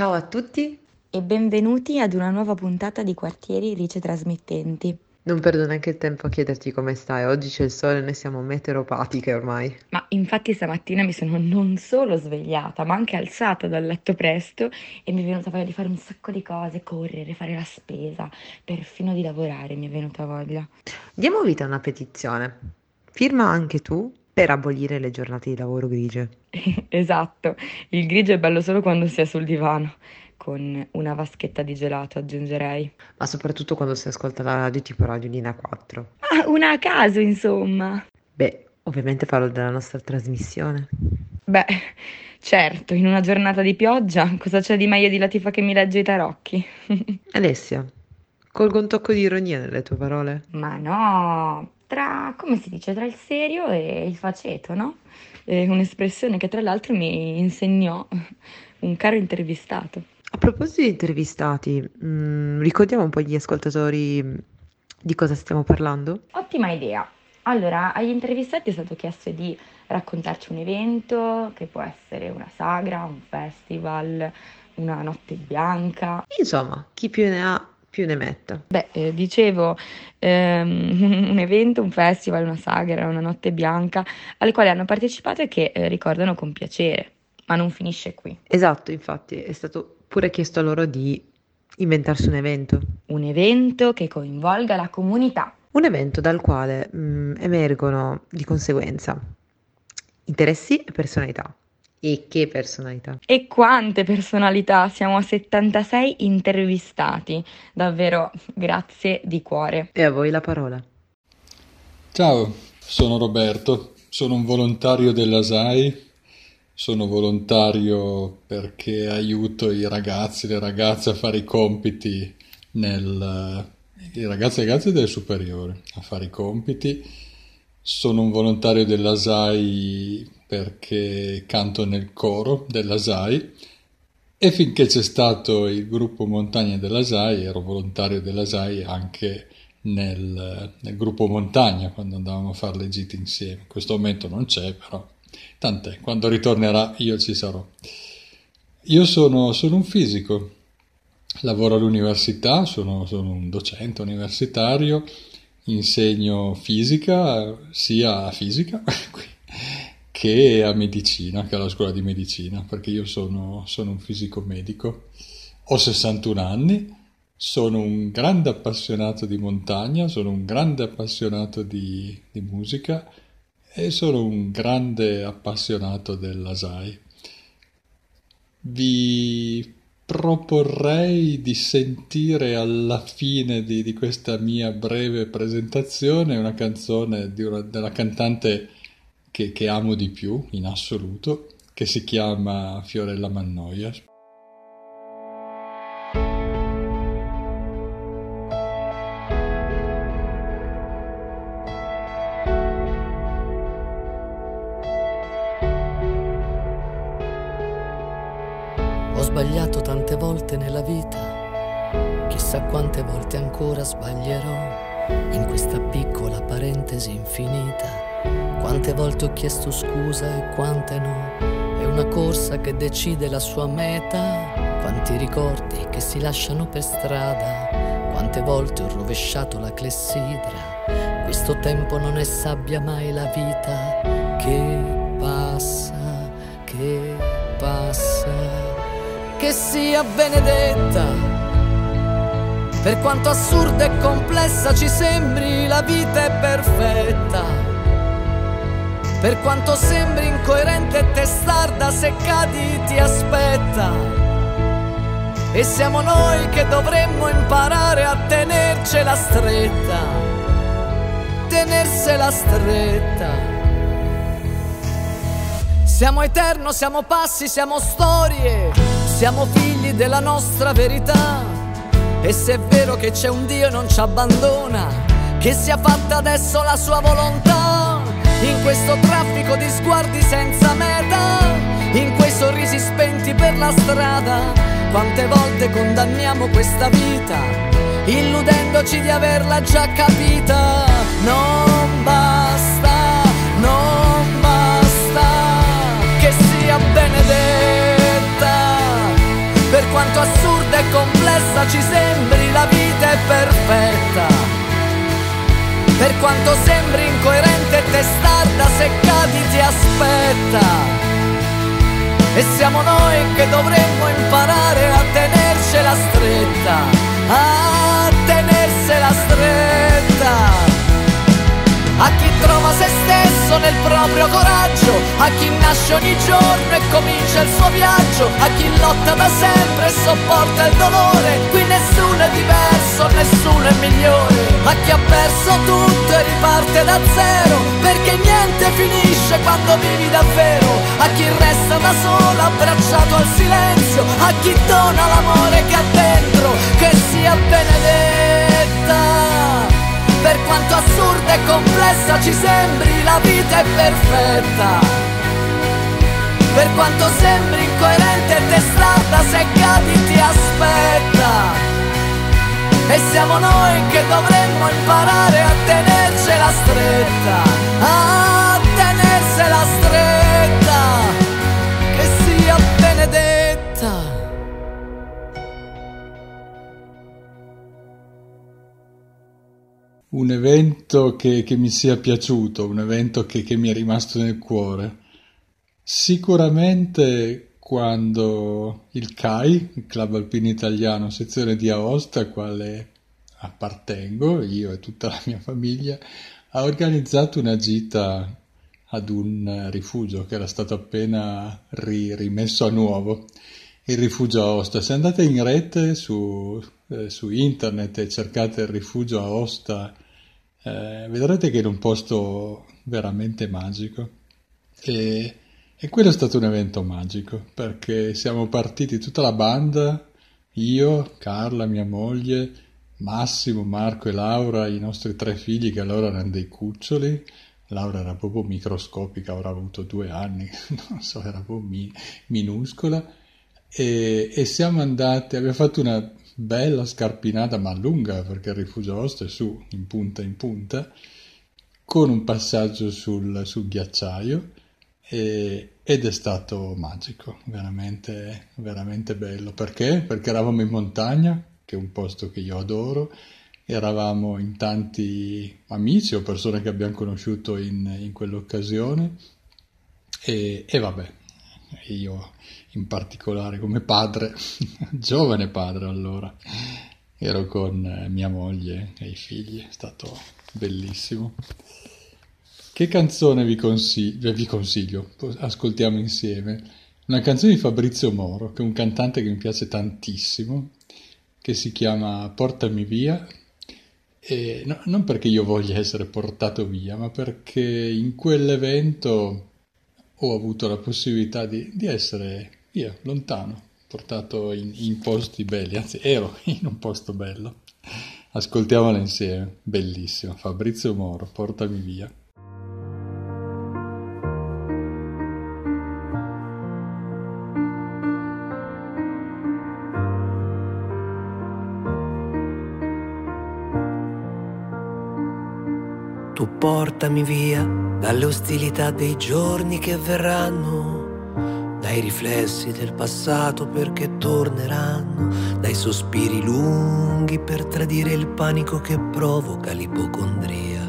Ciao a tutti e benvenuti ad una nuova puntata di Quartieri Rice Trasmettenti. Non perdo neanche il tempo a chiederti come stai. Oggi c'è il sole, noi siamo meteoropatiche ormai. Ma infatti stamattina mi sono non solo svegliata, ma anche alzata dal letto presto e mi è venuta voglia di fare un sacco di cose, correre, fare la spesa, perfino di lavorare mi è venuta voglia. Diamo vita a una petizione. Firma anche tu per abolire le giornate di lavoro grigie. esatto, il grigio è bello solo quando si è sul divano con una vaschetta di gelato, aggiungerei. Ma soprattutto quando si ascolta la radio tipo Radio Lina 4. Ah, una a caso, insomma. Beh, ovviamente parlo della nostra trasmissione. Beh, certo, in una giornata di pioggia, cosa c'è di meglio di Latifa che mi legge i tarocchi? Alessia, colgo un tocco di ironia nelle tue parole. Ma no, tra, come si dice, tra il serio e il faceto, no? È un'espressione che tra l'altro mi insegnò un caro intervistato. A proposito di intervistati, mh, mm, ricordiamo un po' agli ascoltatori di cosa stiamo parlando? Ottima idea. Allora, agli intervistati è stato chiesto di raccontarci un evento, che può essere una sagra, un festival, una notte bianca. Insomma, chi più ne ha più ne metta. Beh, eh, dicevo, ehm, un evento, un festival, una sagra, una notte bianca, alle quali hanno partecipato e che eh, ricordano con piacere, ma non finisce qui. Esatto, infatti, è stato pure chiesto a loro di inventarsi un evento. Un evento che coinvolga la comunità. Un evento dal quale mh, mm, emergono di conseguenza interessi e personalità. E che personalità? E quante personalità! Siamo a 76 intervistati. Davvero grazie di cuore. E a voi la parola. Ciao, sono Roberto, sono un volontario della SAI sono volontario perché aiuto i ragazzi e le ragazze a fare i compiti nel, i ragazzi e ragazze del superiore a fare i compiti. Sono un volontario della SAI perché canto nel coro della SAI e finché c'è stato il gruppo Montagne della SAI ero volontario della SAI anche nel, nel gruppo Montagna quando andavamo a fare le gite insieme. In questo momento non c'è però Tant'è, quando ritornerà io ci sarò. Io sono, sono un fisico, lavoro all'università, sono, sono un docente universitario, insegno fisica, sia fisica che a medicina, che alla scuola di medicina, perché io sono, sono un fisico medico. Ho 61 anni, sono un grande appassionato di montagna, sono un grande appassionato di, di musica e sono un grande appassionato della SAI. Vi proporrei di sentire alla fine di, di questa mia breve presentazione una canzone una, della cantante che, che amo di più in assoluto, che si chiama Fiorella Mannoia. sbagliato tante volte nella vita, chissà quante volte ancora sbaglierò in questa piccola parentesi infinita. Quante volte ho chiesto scusa e quante no, è una corsa che decide la sua meta. Quanti ricordi che si lasciano per strada, quante volte ho rovesciato la clessidra. Questo tempo non è sabbia mai la vita che passa, che passa che sia benedetta. Per quanto assurda e complessa ci sembri, la vita è perfetta. Per quanto sembri incoerente e testarda, se cadi ti aspetta. E siamo noi che dovremmo imparare a tenercela stretta, tenersela stretta. Siamo eterno, siamo passi, siamo storie siamo figli della nostra verità. E se è vero che c'è un Dio e non ci abbandona, che sia fatta adesso la sua volontà. In questo traffico di sguardi senza meta, in quei sorrisi spenti per la strada, quante volte condanniamo questa vita, illudendoci di averla già capita. Non basta, non basta che sia benedetta complessa ci sembri la vita è perfetta. Per quanto sembri incoerente e testarda, se cadi ti aspetta. E siamo noi che dovremmo imparare a tenercela stretta, a tenersela stretta. A chi trova se stesso nel proprio coraggio, a chi nasce ogni giorno e comincia il suo viaggio, a chi lotta da sempre e sopporta il dolore, qui nessuno è diverso, nessuno è migliore, a chi ha perso tutto e riparte da zero, perché niente finisce quando vivi davvero, a chi resta da solo abbracciato al silenzio, a chi dona l'amore che ha dentro, che sia benedetta. Per quanto assurda e complessa ci sembri, la vita è perfetta. Per quanto sembri incoerente e testarda, se cadi ti aspetta. E siamo noi che dovremmo imparare a tenercela stretta, a tenersela stretta, che sia benedetta. Un evento che, che mi sia piaciuto, un evento che, che mi è rimasto nel cuore. Sicuramente quando il CAI, il Club Alpino Italiano, sezione di Aosta, al quale appartengo, io e tutta la mia famiglia, ha organizzato una gita ad un rifugio che era stato appena ri- rimesso a nuovo, il rifugio Aosta. Se andate in rete su, eh, su internet e cercate il rifugio Aosta eh, vedrete che è un posto veramente magico e, e quello è stato un evento magico perché siamo partiti tutta la banda, io, Carla, mia moglie, Massimo, Marco e Laura, i nostri tre figli che allora erano dei cuccioli. Laura era proprio microscopica, avrà avuto due anni, non so, era proprio mi, minuscola. E, e, siamo andati, abbiamo fatto una bella scarpinata ma lunga perché il rifugio Osto è su in punta in punta con un passaggio sul, sul ghiacciaio e, ed è stato magico, veramente, veramente bello. Perché? Perché eravamo in montagna, che è un posto che io adoro, eravamo in tanti amici o persone che abbiamo conosciuto in, in quell'occasione e, e vabbè, io in particolare come padre, giovane padre allora, ero con mia moglie e i figli, è stato bellissimo. Che canzone vi consiglio? Vi consiglio? Ascoltiamo insieme. Una canzone di Fabrizio Moro, che è un cantante che mi piace tantissimo, che si chiama Portami via. E no, non perché io voglia essere portato via, ma perché in quell'evento ho avuto la possibilità di, di essere via, lontano, portato in, in, posti belli, anzi ero in un posto bello. Ascoltiamola insieme, bellissimo. Fabrizio Moro, portami via. Portami via dalle ostilità dei giorni che verranno dai riflessi del passato perché torneranno, dai sospiri lunghi per tradire il panico che provoca l'ipocondria.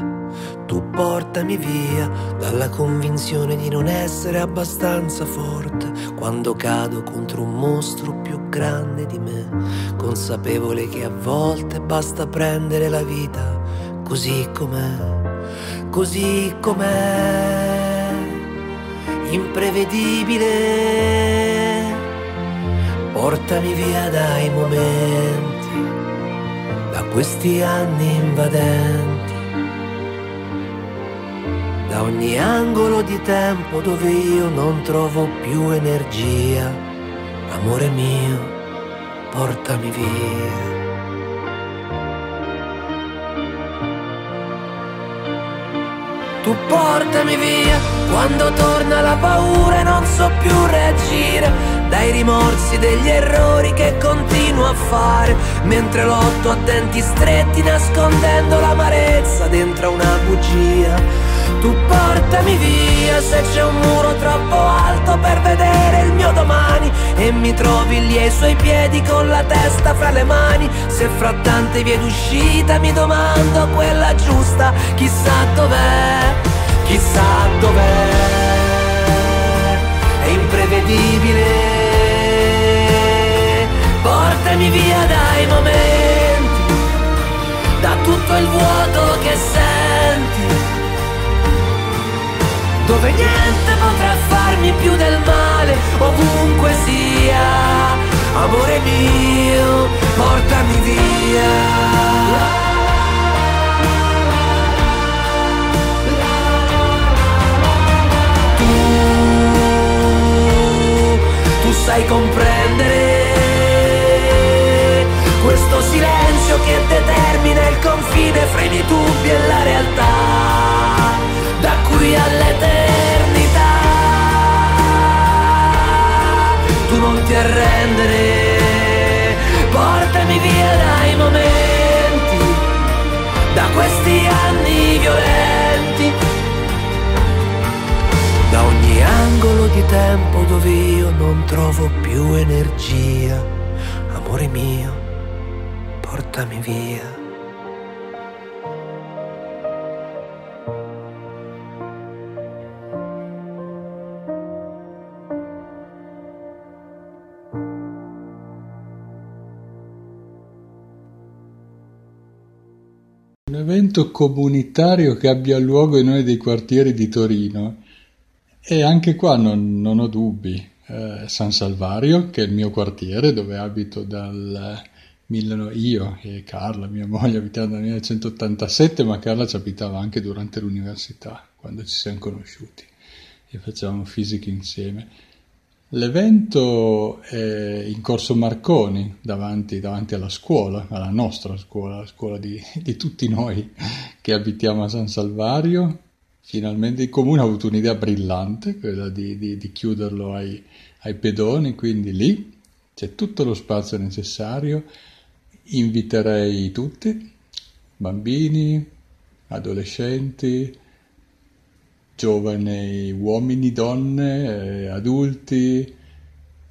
Tu portami via dalla convinzione di non essere abbastanza forte quando cado contro un mostro più grande di me, consapevole che a volte basta prendere la vita così com'è, così com'è imprevedibile. Portami via dai momenti, da questi anni invadenti, da ogni angolo di tempo dove io non trovo più energia. Amore mio, portami via. Tu portami via. Quando torna la paura e non so più reagire. Dai rimorsi degli errori che continuo a fare. Mentre lotto a denti stretti nascondendo l'amarezza dentro una bugia. Tu portami via se c'è un muro troppo alto per vedere il mio domani. E mi trovi lì ai suoi piedi con la testa fra le mani. Se fra tante vie d'uscita mi domando quella giusta. Chissà dov'è, chissà dov'è. È imprevedibile. Portami via dai momenti Da tutto il vuoto che senti dove niente potrà farmi più del male, ovunque sia. Amore mio, portami via. tu sai comprendere questo silenzio che determina il confine fra i miei dubbi e la realtà da qui all'eternità. Tu non ti arrendere, portami via dai momenti, da questi anni violenti. Da ogni angolo di tempo dove io non trovo più energia, amore mio, portami via. Evento comunitario che abbia luogo in uno dei quartieri di Torino e anche qua non, non ho dubbi. Eh, San Salvario, che è il mio quartiere dove abito dal io e Carla, mia moglie, abitiamo dal 1987, ma Carla ci abitava anche durante l'università, quando ci siamo conosciuti e facevamo fisica insieme. L'evento è in Corso Marconi, davanti, davanti, alla scuola, alla nostra scuola, la scuola di, di, tutti noi che abitiamo a San Salvario. Finalmente il comune ha avuto un'idea brillante, quella di, di, di chiuderlo ai, ai pedoni, quindi lì c'è tutto lo spazio necessario. Inviterei tutti, bambini, adolescenti, giovani uomini, donne, eh, adulti,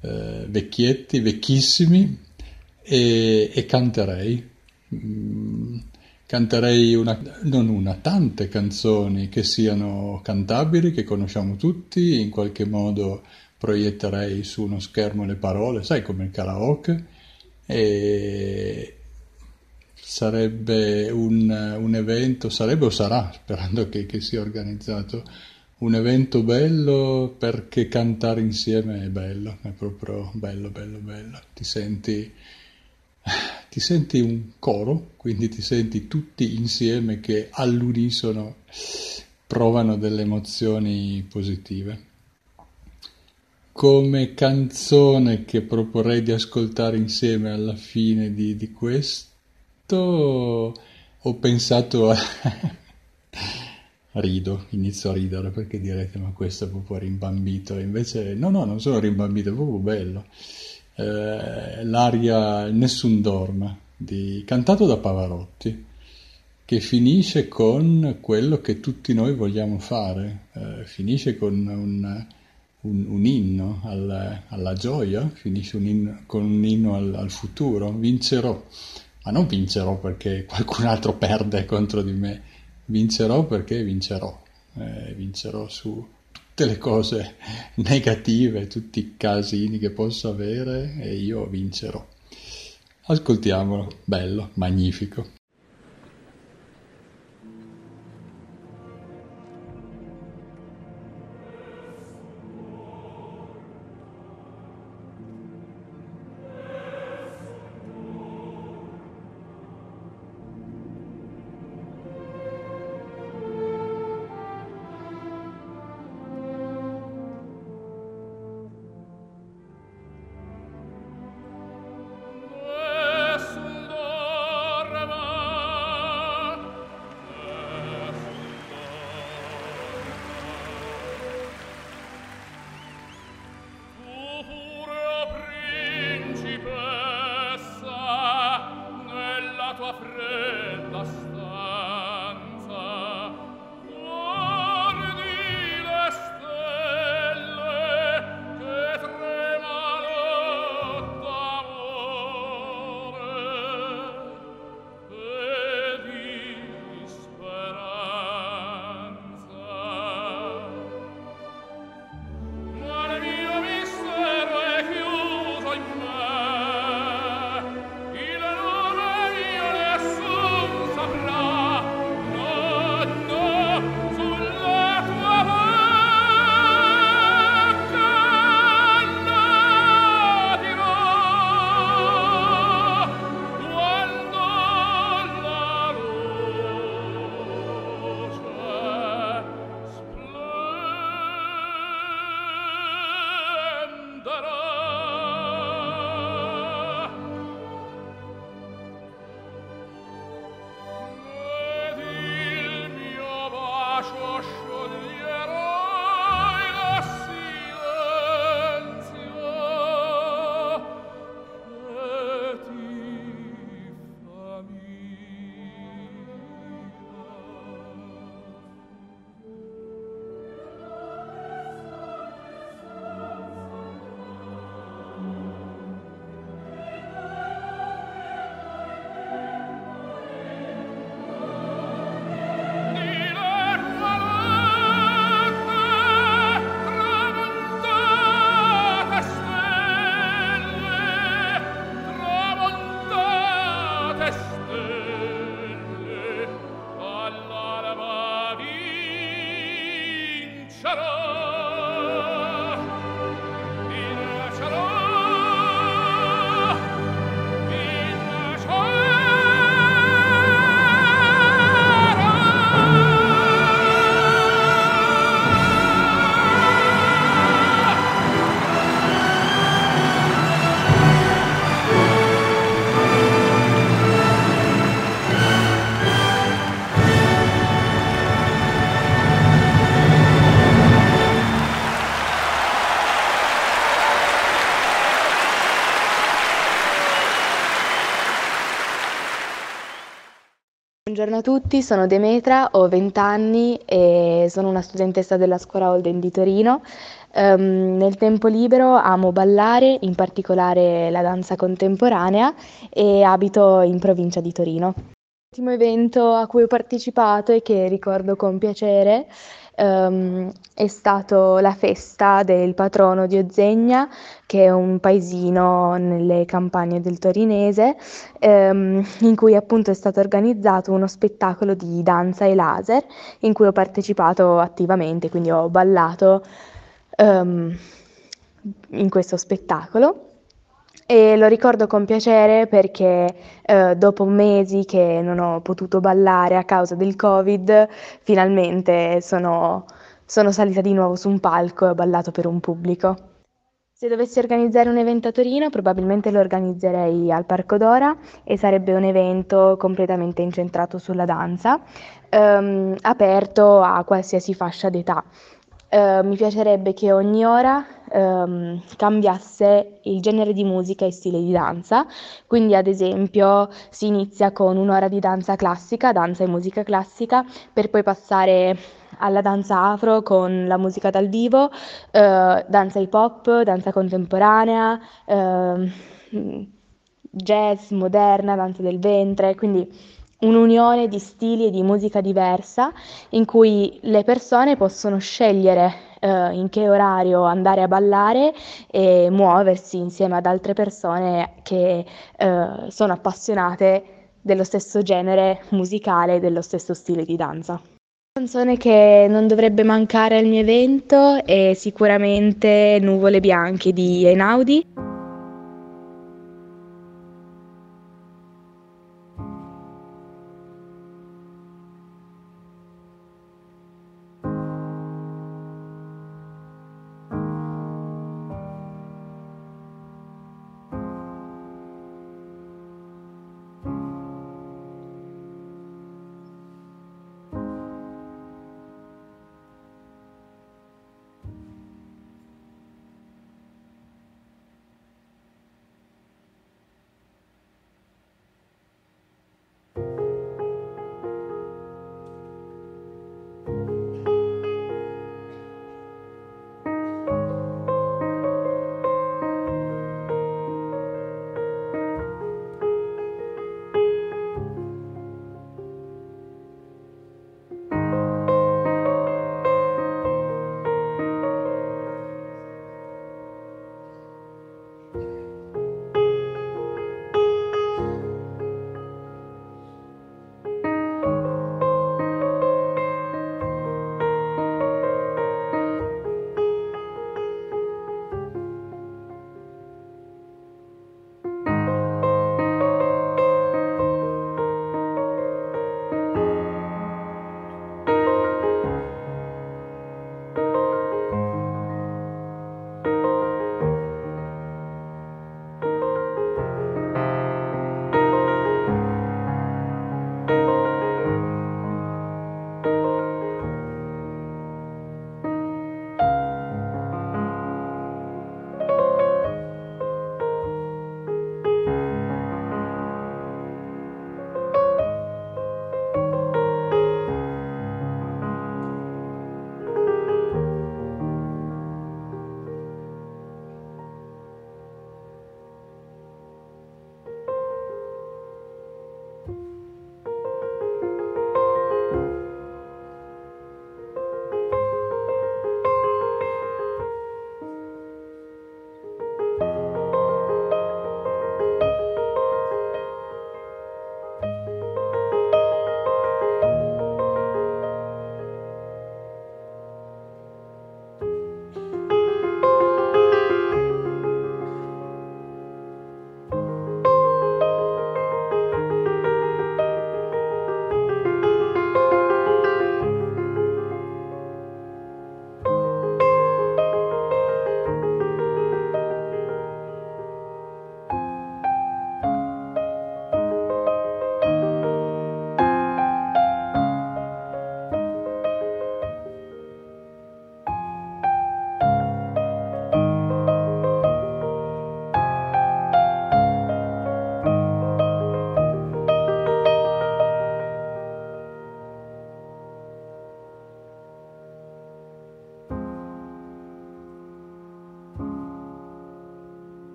eh, vecchietti, vecchissimi e, e canterei. Mm, canterei una, non una, tante canzoni che siano cantabili, che conosciamo tutti, in qualche modo proietterei su uno schermo le parole, sai come il karaoke, e, sarebbe un, un, evento, sarebbe o sarà, sperando che, che, sia organizzato, un evento bello perché cantare insieme è bello, è proprio bello, bello, bello. Ti senti, ti senti un coro, quindi ti senti tutti insieme che all'unisono provano delle emozioni positive. Come canzone che proporrei di ascoltare insieme alla fine di, di questo, ho pensato a... rido, inizio a ridere perché direte ma questo è proprio rimbambito. Invece no no non sono rimbambito, è proprio bello. Eh, l'aria Nessun dorma di, cantato da Pavarotti che finisce con quello che tutti noi vogliamo fare. Eh, finisce con un, un, un inno al, alla gioia finisce un inno, con un inno al, al futuro. Vincerò ma non vincerò perché qualcun altro perde contro di me, vincerò perché vincerò, eh, vincerò su tutte le cose negative, tutti i casini che posso avere e io vincerò. Ascoltiamolo, bello, magnifico. Buongiorno a tutti, sono Demetra, ho 20 anni e sono una studentessa della scuola Holden di Torino. Um, nel tempo libero amo ballare, in particolare la danza contemporanea e abito in provincia di Torino. L'ultimo evento a cui ho partecipato e che ricordo con piacere um, è stato la festa del patrono di Ozegna, che è un paesino nelle campagne del Torinese, um, in cui appunto è stato organizzato uno spettacolo di danza e laser, in cui ho partecipato attivamente, quindi ho ballato um, in questo spettacolo e lo ricordo con piacere perché eh, dopo mesi che non ho potuto ballare a causa del Covid, finalmente sono, sono salita di nuovo su un palco e ho ballato per un pubblico. Se dovessi organizzare un evento a Torino, probabilmente lo organizzerei al Parco Dora e sarebbe un evento completamente incentrato sulla danza, ehm, aperto a qualsiasi fascia d'età. Uh, mi piacerebbe che ogni ora um, cambiasse il genere di musica e stile di danza, quindi ad esempio si inizia con un'ora di danza classica, danza e musica classica, per poi passare alla danza afro con la musica dal vivo, uh, danza hip hop, danza contemporanea, uh, jazz, moderna, danza del ventre, quindi un'unione di stili e di musica diversa in cui le persone possono scegliere eh, in che orario andare a ballare e muoversi insieme ad altre persone che eh, sono appassionate dello stesso genere musicale, dello stesso stile di danza. Canzone che non dovrebbe mancare al mio evento è sicuramente Nuvole bianche di Einaudi.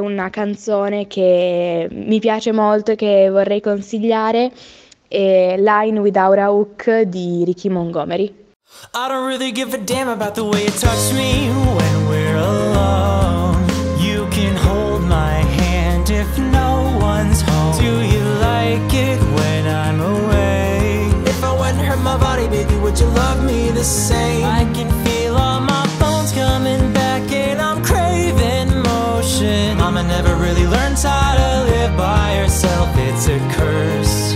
una canzone che mi piace molto e che vorrei consigliare, è Line Without a Hook di Ricky Montgomery. I don't really give a damn about the way you touch me when we're alone. You can hold my hand if no one's home. Do you like it when I'm away? If I wouldn't hurt my body, baby, would you love me the same? I can feel all my bones coming. never really learns how to live by herself. It's a curse,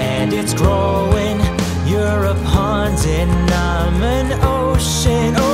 and it's growing. You're a pond, and I'm an ocean.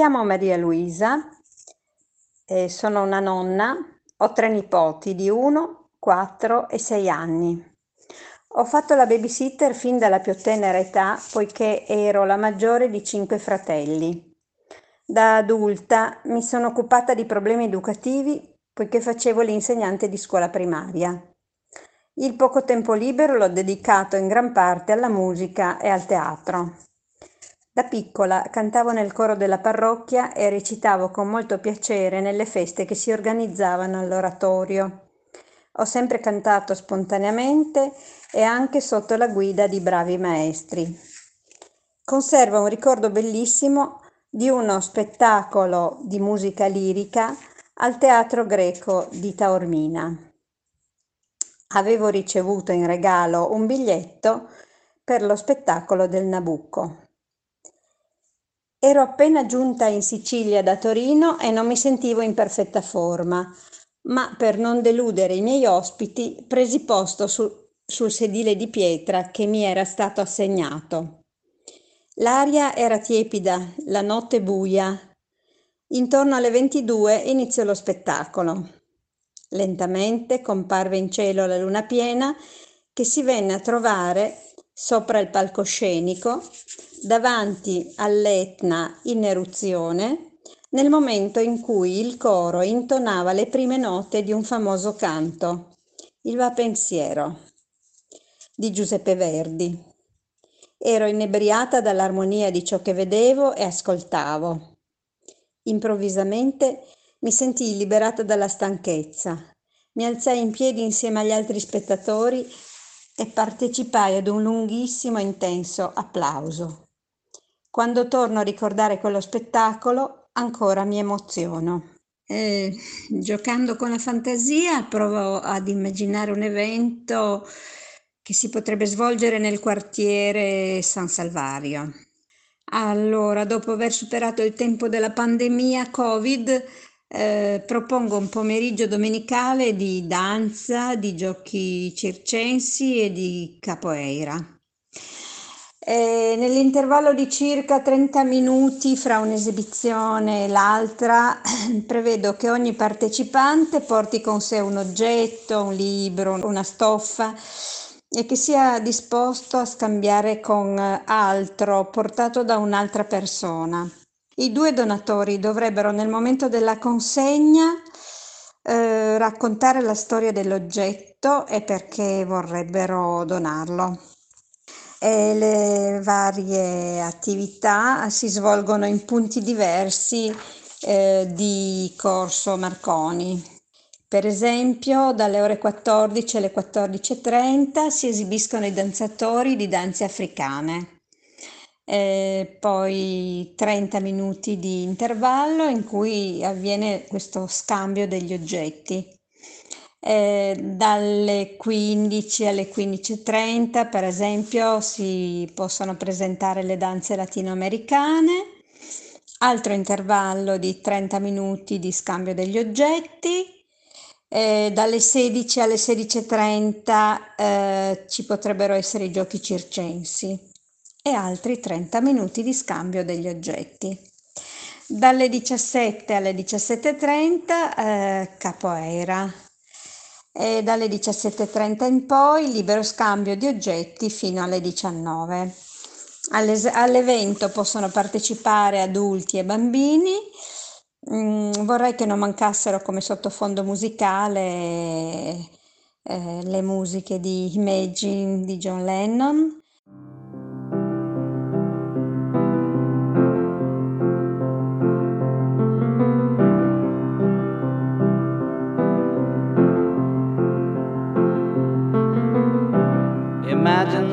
chiamo Maria Luisa, eh, sono una nonna, ho tre nipoti di 1, 4 e 6 anni. Ho fatto la babysitter fin dalla più tenera età poiché ero la maggiore di cinque fratelli. Da adulta mi sono occupata di problemi educativi poiché facevo l'insegnante di scuola primaria. Il poco tempo libero l'ho dedicato in gran parte alla musica e al teatro. Da piccola cantavo nel coro della parrocchia e recitavo con molto piacere nelle feste che si organizzavano all'oratorio. Ho sempre cantato spontaneamente e anche sotto la guida di bravi maestri. Conservo un ricordo bellissimo di uno spettacolo di musica lirica al teatro greco di Taormina avevo ricevuto in regalo un biglietto per lo spettacolo del Nabucco. Ero appena giunta in Sicilia da Torino e non mi sentivo in perfetta forma, ma per non deludere i miei ospiti presi posto su, sul sedile di pietra che mi era stato assegnato. L'aria era tiepida, la notte buia. Intorno alle 22 iniziò lo spettacolo. Lentamente comparve in cielo la luna piena che si venne a trovare sopra il palcoscenico davanti all'Etna in eruzione nel momento in cui il coro intonava le prime note di un famoso canto, il Va pensiero di Giuseppe Verdi. Ero inebriata dall'armonia di ciò che vedevo e ascoltavo. Improvvisamente mi sentii liberata dalla stanchezza. Mi alzai in piedi insieme agli altri spettatori e partecipai ad un lunghissimo e intenso applauso. Quando torno a ricordare quello spettacolo, ancora mi emoziono. Eh, giocando con la fantasia, provo ad immaginare un evento che si potrebbe svolgere nel quartiere San Salvario. Allora, dopo aver superato il tempo della pandemia Covid, eh, propongo un pomeriggio domenicale di danza, di giochi circensi e di capoeira. E nell'intervallo di circa 30 minuti fra un'esibizione e l'altra, prevedo che ogni partecipante porti con sé un oggetto, un libro, una stoffa e che sia disposto a scambiare con altro portato da un'altra persona. I due donatori dovrebbero nel momento della consegna eh, raccontare la storia dell'oggetto e perché vorrebbero donarlo. E le varie attività si svolgono in punti diversi eh, di Corso Marconi. Per esempio, dalle ore 14 alle 14.30 si esibiscono i danzatori di danze africane. E poi 30 minuti di intervallo in cui avviene questo scambio degli oggetti. E dalle 15 alle 15.30, per esempio, si possono presentare le danze latinoamericane. Altro intervallo di 30 minuti di scambio degli oggetti eh, dalle 16 alle 16.30 eh, ci potrebbero essere i giochi circensi e altri 30 minuti di scambio degli oggetti. Dalle 17 alle 17.30 eh, capoeira e dalle 17.30 in poi libero scambio di oggetti fino alle 19. All'evento possono partecipare adulti e bambini Mm, vorrei che non mancassero come sottofondo musicale eh, le musiche di Imagine di John Lennon.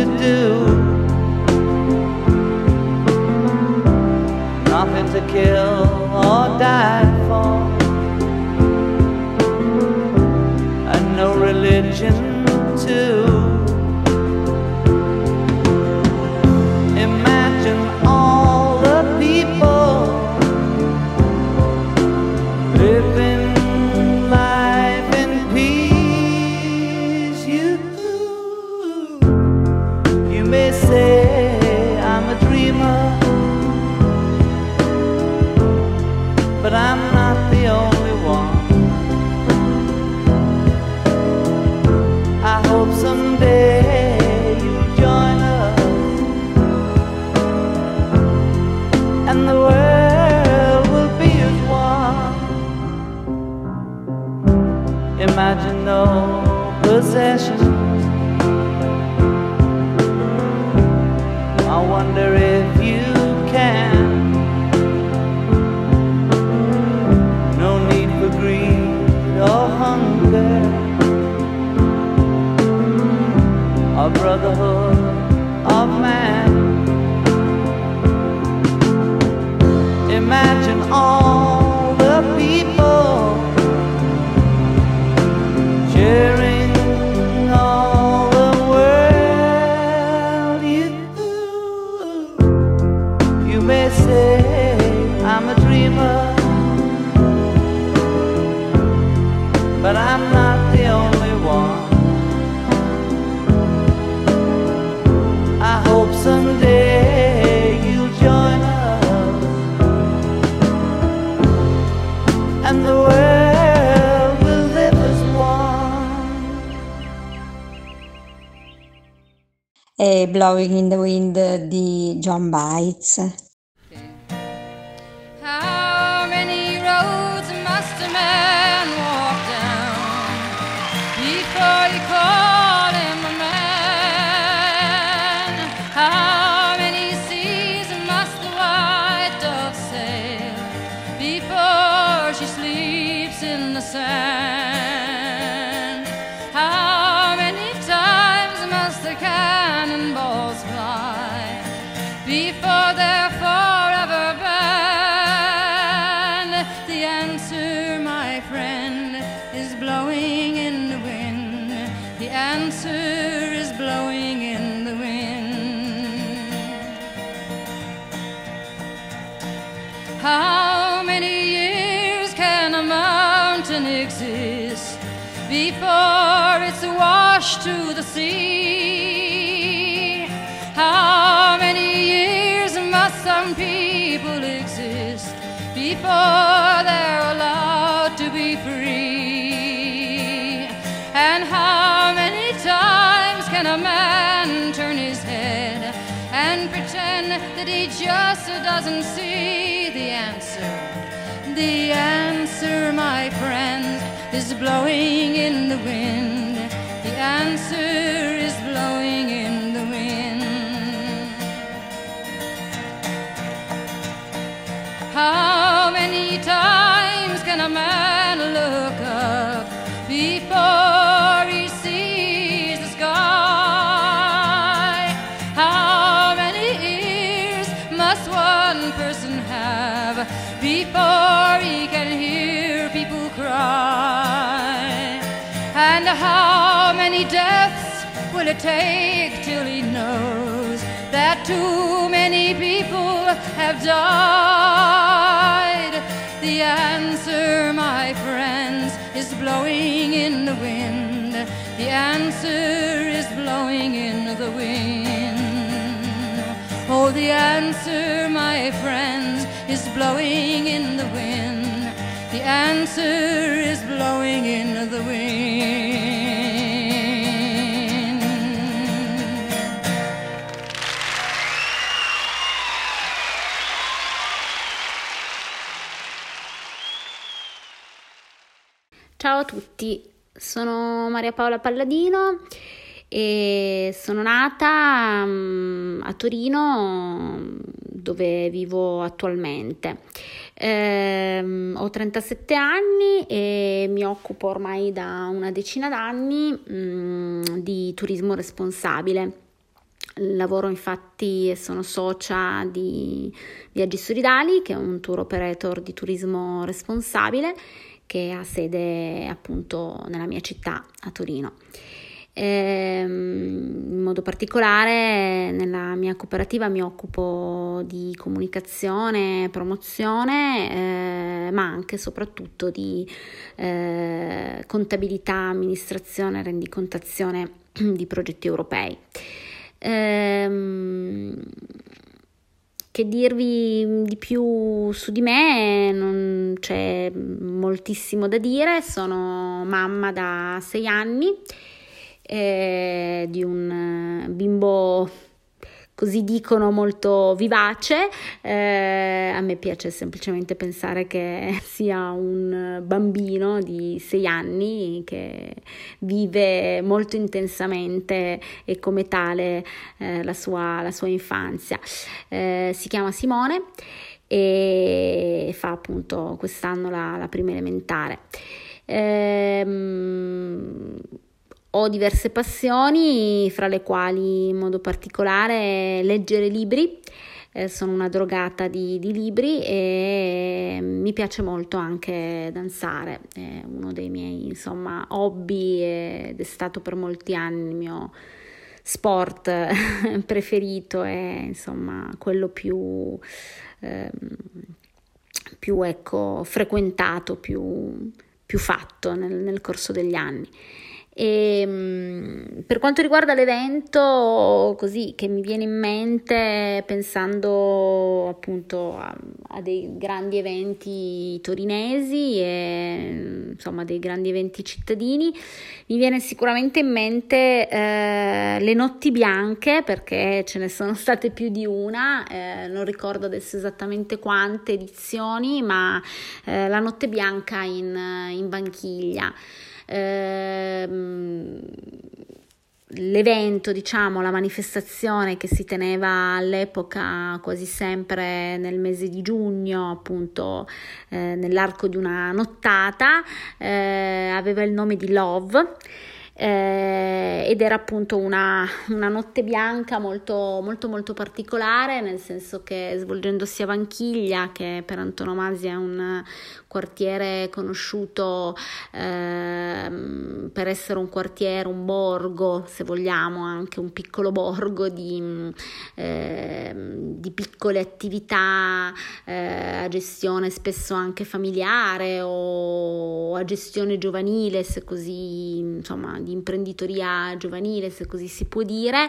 To do. Nothing to kill E Blowing in the Wind di John Bites. Before they're allowed to be free? And how many times can a man turn his head and pretend that he just doesn't see the answer? The answer, my friends, is blowing in the wind. The answer how many deaths will it take till he knows that too many people have died? The answer, my friends, is blowing in the wind. The answer is blowing in the wind. Oh, the answer, my friends, is blowing in the wind. The answer is blowing in the wind. Ciao a tutti, sono Maria Paola Palladino e sono nata mm, a Torino dove vivo attualmente. Ehm, ho 37 anni e mi occupo ormai da una decina d'anni mm, di turismo responsabile. Lavoro infatti e sono socia di Viaggi Solidali, che è un tour operator di turismo responsabile che ha sede appunto nella mia città, a Torino. Ehm, in modo particolare nella mia cooperativa mi occupo di comunicazione, promozione, eh, ma anche e soprattutto di eh, contabilità, amministrazione, rendicontazione di progetti europei. Che dirvi di più su di me? Non c'è moltissimo da dire, sono mamma da sei anni eh, di un bimbo così dicono molto vivace, eh, a me piace semplicemente pensare che sia un bambino di sei anni che vive molto intensamente e come tale eh, la, sua, la, sua, infanzia. Eh, si chiama Simone e fa appunto quest'anno la, la prima elementare. Ehm, ho diverse passioni, fra le quali in modo particolare leggere libri. Eh, sono una drogata di, di, libri e mi piace molto anche danzare, è uno dei miei insomma, hobby ed è stato per molti anni il mio sport preferito e insomma quello più, ehm, più ecco, frequentato, più, più fatto nel, nel corso degli anni. E, ehm, per quanto riguarda l'evento, così che mi viene in mente pensando appunto a, a dei grandi eventi torinesi e insomma dei grandi eventi cittadini, mi viene sicuramente in mente eh, le notti bianche perché ce ne sono state più di una, eh, non ricordo adesso esattamente quante edizioni, ma eh, la notte bianca in, in banchiglia ehm, l'evento, diciamo, la manifestazione che si teneva all'epoca quasi sempre nel mese di giugno, appunto eh, nell'arco di una nottata, eh, aveva il nome di Love eh, ed era appunto una, una, notte bianca molto, molto molto particolare nel senso che svolgendosi a Vanchiglia che per antonomasia è un quartiere conosciuto eh, per essere un quartiere, un borgo se vogliamo anche un piccolo borgo di, eh, di piccole attività eh, a gestione spesso anche familiare o a gestione giovanile se così insomma di imprenditoria giovanile, se così si può dire,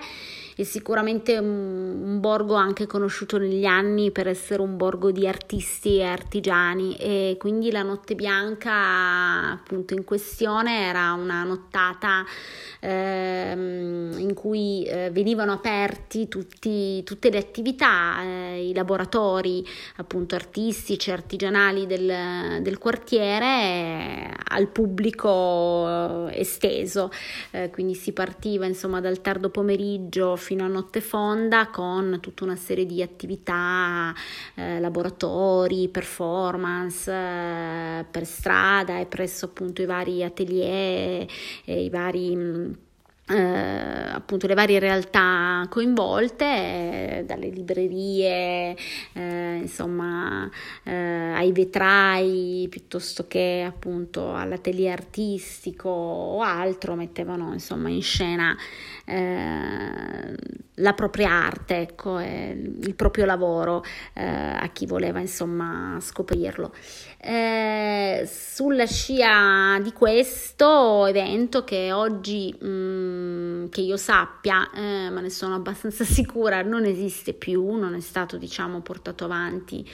e sicuramente un, borgo anche conosciuto negli anni per essere un borgo di artisti e artigiani e quindi la notte bianca appunto in questione era una nottata ehm, in cui eh, venivano aperti tutti, tutte le attività, eh, i laboratori appunto artistici, artigianali del, del quartiere eh, al pubblico esteso, eh, quindi si partiva insomma dal tardo pomeriggio fino a notte fonda con tutta una serie di attività, eh, laboratori, performance eh, per strada e presso appunto i vari atelier e i vari mm, eh, appunto le varie realtà coinvolte, eh, dalle librerie, eh, insomma, eh, ai vetrai piuttosto che appunto all'atelier artistico o altro, mettevano insomma in scena eh, la propria arte, ecco, il proprio lavoro eh, a chi voleva insomma scoprirlo. Sulla scia di questo evento che oggi mh, mm, che io sappia, eh, ma ne sono abbastanza sicura, non esiste più, non è stato diciamo portato avanti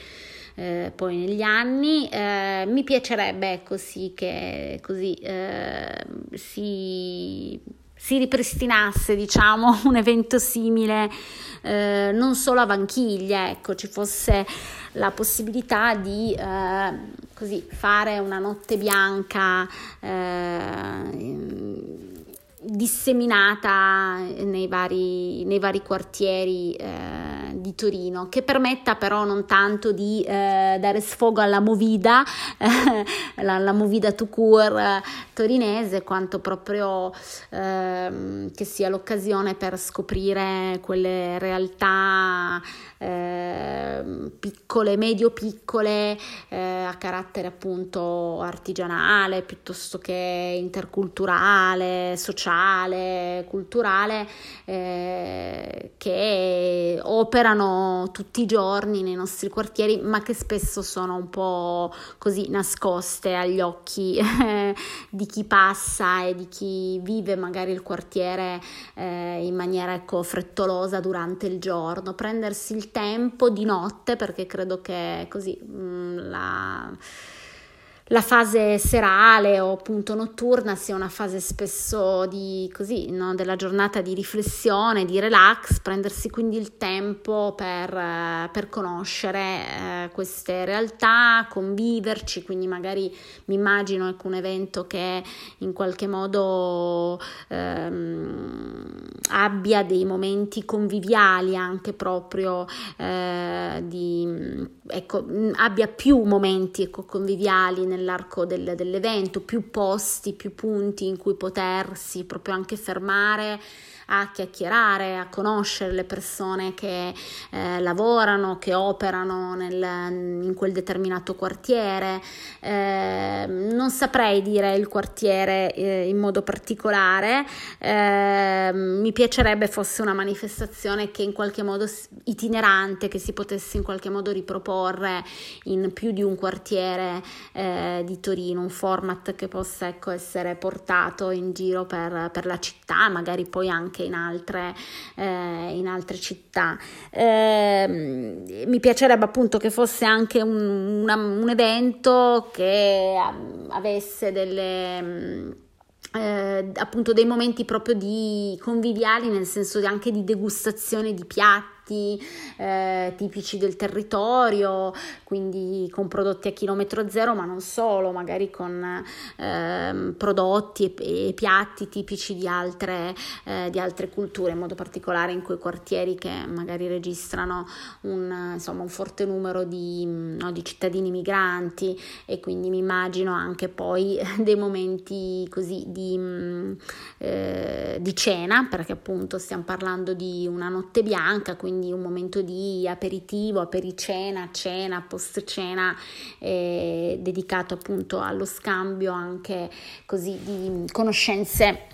eh, poi negli anni. Eh, mi piacerebbe ecco sì che così eh, si si ripristinasse, diciamo, un evento simile eh, non solo a Vanchiglia, ecco, ci fosse la possibilità di eh, così fare una notte bianca eh, disseminata nei vari, nei vari quartieri eh, di Torino, che permetta però non tanto di eh, dare sfogo alla movida, eh, la, la, movida to cure torinese, quanto proprio ehm, che sia l'occasione per scoprire quelle realtà eh, piccole, medio piccole, eh, a carattere appunto artigianale piuttosto che interculturale, sociale, culturale, eh, che operano tutti i giorni nei nostri quartieri, ma che spesso sono un po' così nascoste agli occhi di chi passa e di chi vive magari il quartiere eh, in maniera ecco, frettolosa durante il giorno. Prendersi il tempo di notte perché credo che così mh, mm, la la fase serale o appunto notturna sia una fase spesso di così, no? della giornata di riflessione, di relax, prendersi quindi il tempo per, eh, per conoscere eh, queste realtà, conviverci, quindi magari mi immagino ecco, un evento che in qualche modo ehm, abbia dei momenti conviviali anche proprio eh, di, ecco, abbia più momenti ecco, conviviali nell'arco del, dell'evento, più posti, più punti in cui potersi proprio anche fermare a chiacchierare, a conoscere le persone che eh, lavorano, che operano nel, in quel determinato quartiere. Eh, non saprei dire il quartiere eh, in modo particolare, ehm, mi piacerebbe fosse una manifestazione che in qualche modo itinerante, che si potesse in qualche modo riproporre in più di un quartiere eh, di Torino, un format che possa ecco, essere portato in giro per, per la città, magari poi anche anche in altre, eh, in altre città. Eh, mi piacerebbe appunto che fosse anche un, una, un evento che avesse delle... Eh, appunto dei momenti proprio di conviviali nel senso anche di degustazione di piatti piatti eh, tipici del territorio, quindi con prodotti a chilometro zero, ma non solo, magari con eh, prodotti e, e, piatti tipici di altre, eh, di altre, culture, in modo particolare in quei quartieri che magari registrano un, insomma, un forte numero di, no, di cittadini migranti. E quindi mi immagino anche poi dei momenti così di, eh, di cena, perché appunto stiamo parlando di una notte bianca, quindi quindi un momento di aperitivo, apericena, cena, post cena, eh, dedicato appunto allo scambio anche così di conoscenze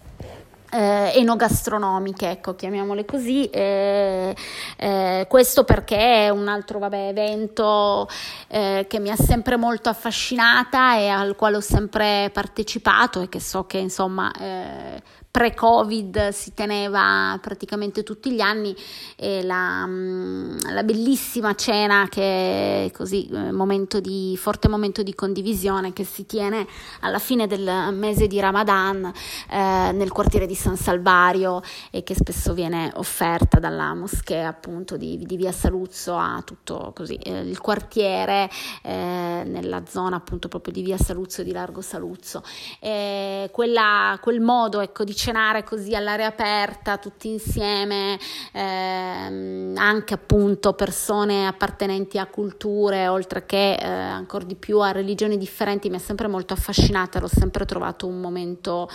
eh, enogastronomiche, ecco, chiamiamole così. Eh, eh, questo perché è un altro vabbè, evento eh, che mi ha sempre molto affascinata e al quale ho sempre partecipato e che so che insomma eh, pre-Covid si teneva praticamente tutti gli anni e la, mm, la bellissima cena che è così eh, momento di, forte momento di condivisione che si tiene alla fine del mese di Ramadan eh, nel quartiere di San Salvario e che spesso viene offerta dalla moschea appunto di, di via Saluzzo a tutto così eh, il quartiere eh, nella zona appunto proprio di via Saluzzo e di Largo Saluzzo. Quella, quel modo ecco di cenare così all'aria aperta, tutti insieme, ehm, anche appunto persone appartenenti a culture, oltre che eh, ancora di più a religioni differenti, mi ha sempre molto affascinata, l'ho sempre trovato un momento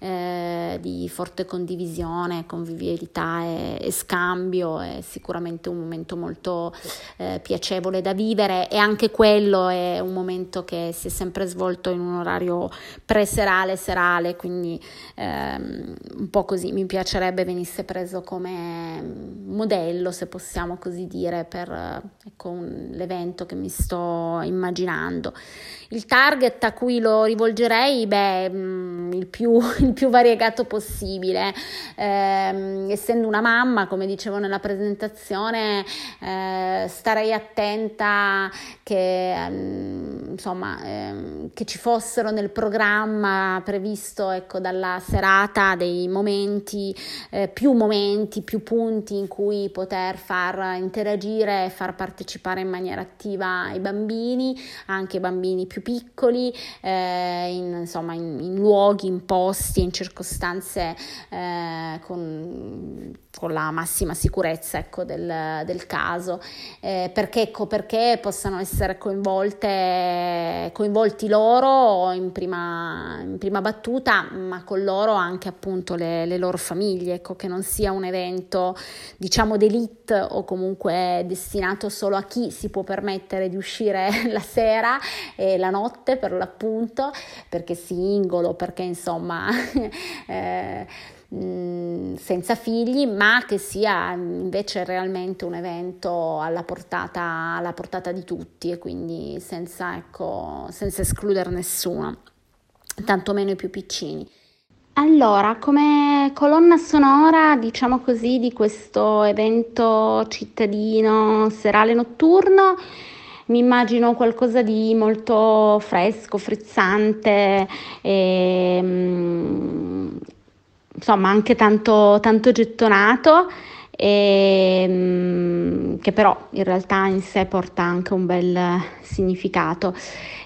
eh, di forte condivisione, convivialità e, e, scambio, è sicuramente un momento molto eh, piacevole da vivere e anche quello è un momento che si è sempre svolto in un orario pre-serale, serale, quindi ehm, un po' così mi piacerebbe venisse preso come modello, se possiamo così dire, per ecco, un, l'evento che mi sto immaginando. Il target a cui lo rivolgerei, beh, mm, il più, il più variegato possibile. Eh, essendo una mamma, come dicevo nella presentazione, eh, starei attenta che, ehm, insomma, eh, che ci fossero nel programma previsto ecco, dalla serata dei momenti, eh, più momenti, più punti in cui poter far interagire e far partecipare in maniera attiva i bambini, anche i bambini più piccoli, eh, in, insomma in, in, luoghi, in posti, in circostanze eh, con, con, la massima sicurezza ecco, del, del, caso, eh, perché, ecco, perché possano essere coinvolte, coinvolti loro in prima, in prima battuta, ma con loro anche appunto le, le loro famiglie, ecco, che non sia un evento diciamo d'elite o comunque destinato solo a chi si può permettere di uscire la sera e la notte per l'appunto, perché singolo, perché insomma eh, Mm, senza figli, ma che sia mm, invece realmente un evento alla portata, alla portata di tutti e quindi senza, ecco, senza escludere nessuno, tantomeno i più piccini. Allora, come colonna sonora, diciamo così, di questo evento cittadino serale notturno, mi immagino qualcosa di molto fresco, frizzante e, insomma anche tanto, tanto gettonato e, che però in realtà in sé porta anche un bel significato.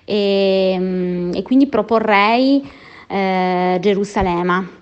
E, e quindi proporrei eh, Gerusalemme.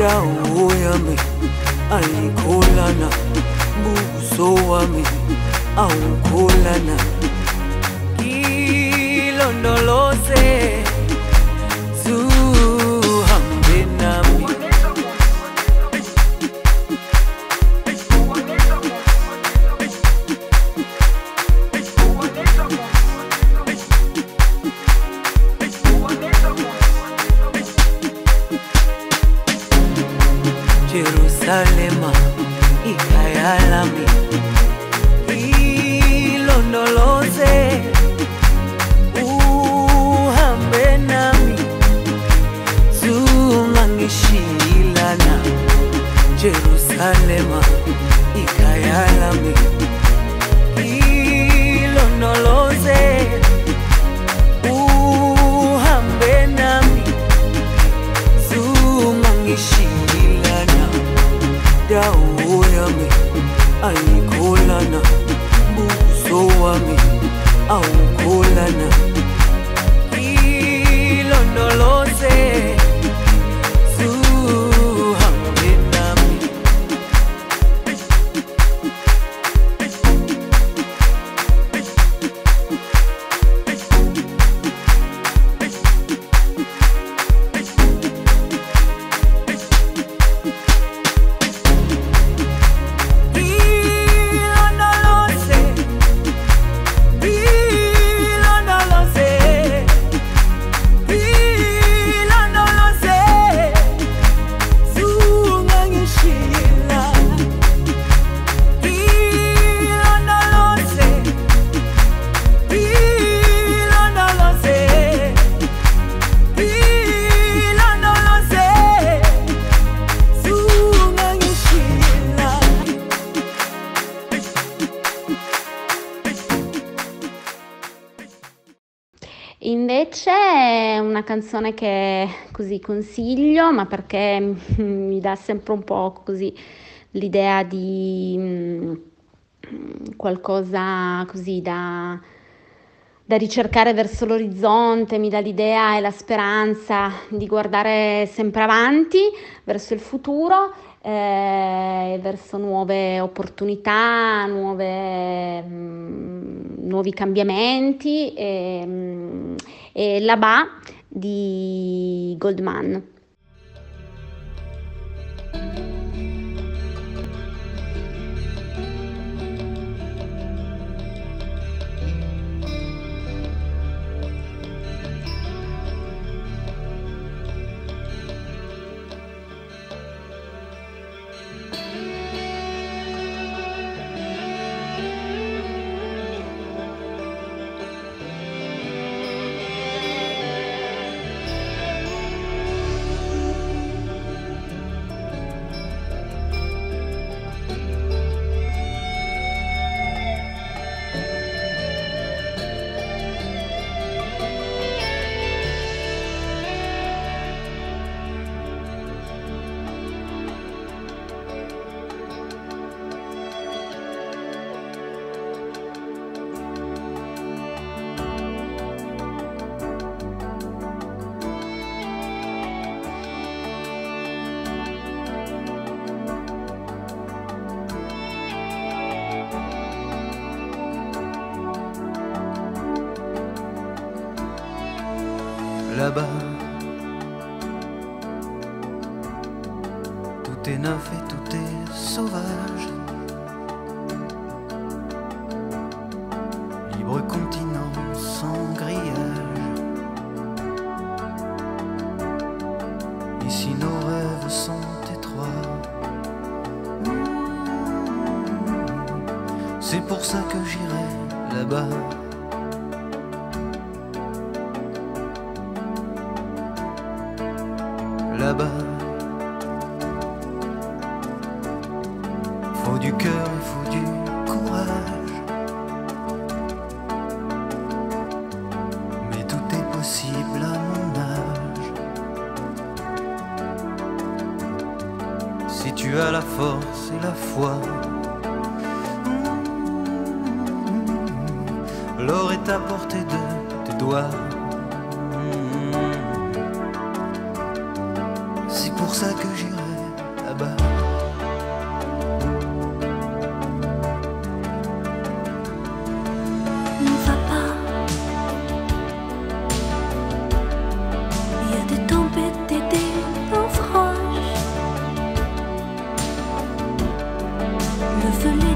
dawo yami ayikholana buso wami awukholana. Ngilondoloze canzone che così consiglio, ma perché mi dà sempre un po' così l'idea di mm, qualcosa così da, da ricercare verso l'orizzonte, mi dà l'idea e la speranza di guardare sempre avanti, verso il futuro, eh, verso nuove opportunità, nuove, mh, nuovi cambiamenti. E, mh, e la BA di Goldman.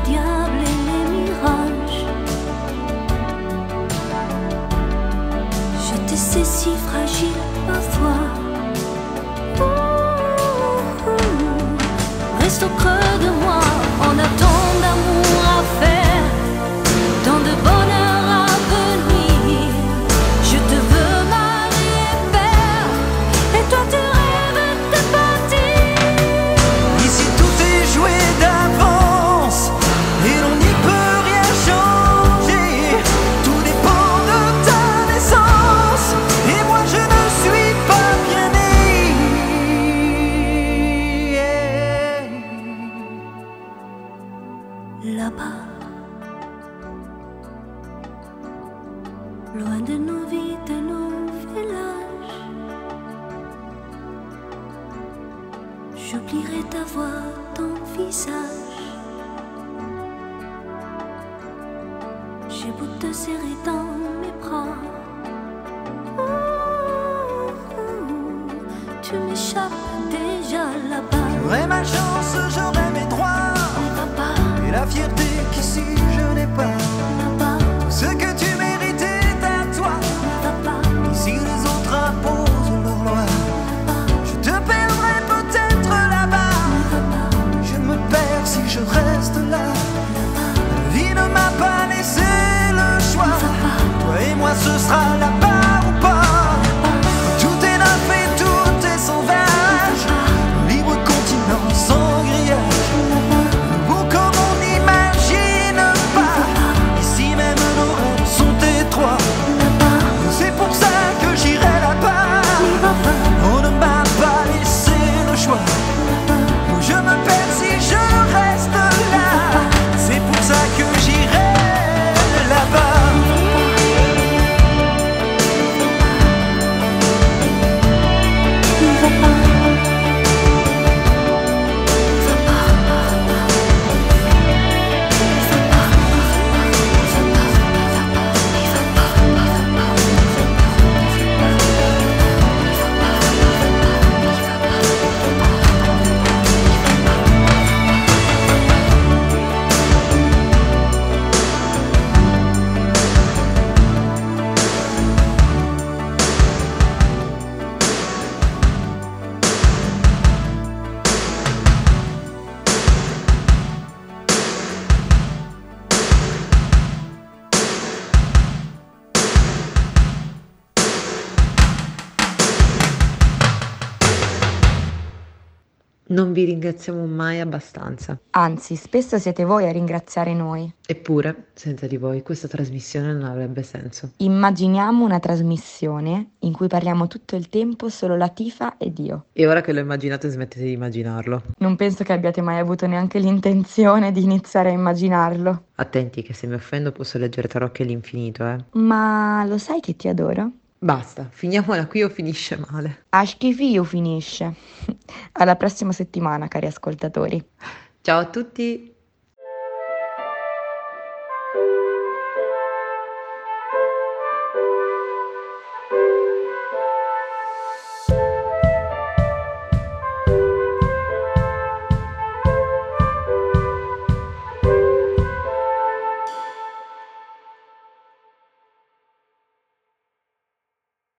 diable et les mirages. J'étais si fragile parfois. Vi ringraziamo mai abbastanza. Anzi, spesso siete voi a ringraziare noi. Eppure, senza di voi, questa trasmissione non avrebbe senso. Immaginiamo una trasmissione in cui parliamo tutto il tempo solo Latifa ed io. E ora che lo immaginate, smettete di immaginarlo. Non penso che abbiate mai avuto neanche l'intenzione di iniziare a immaginarlo. Attenti che se mi offendo posso leggere tarocchi all'infinito, eh. Ma lo sai che ti adoro? Basta, finiamola qui o finisce male. A schifio finisce. Alla prossima settimana, cari ascoltatori. Ciao a tutti!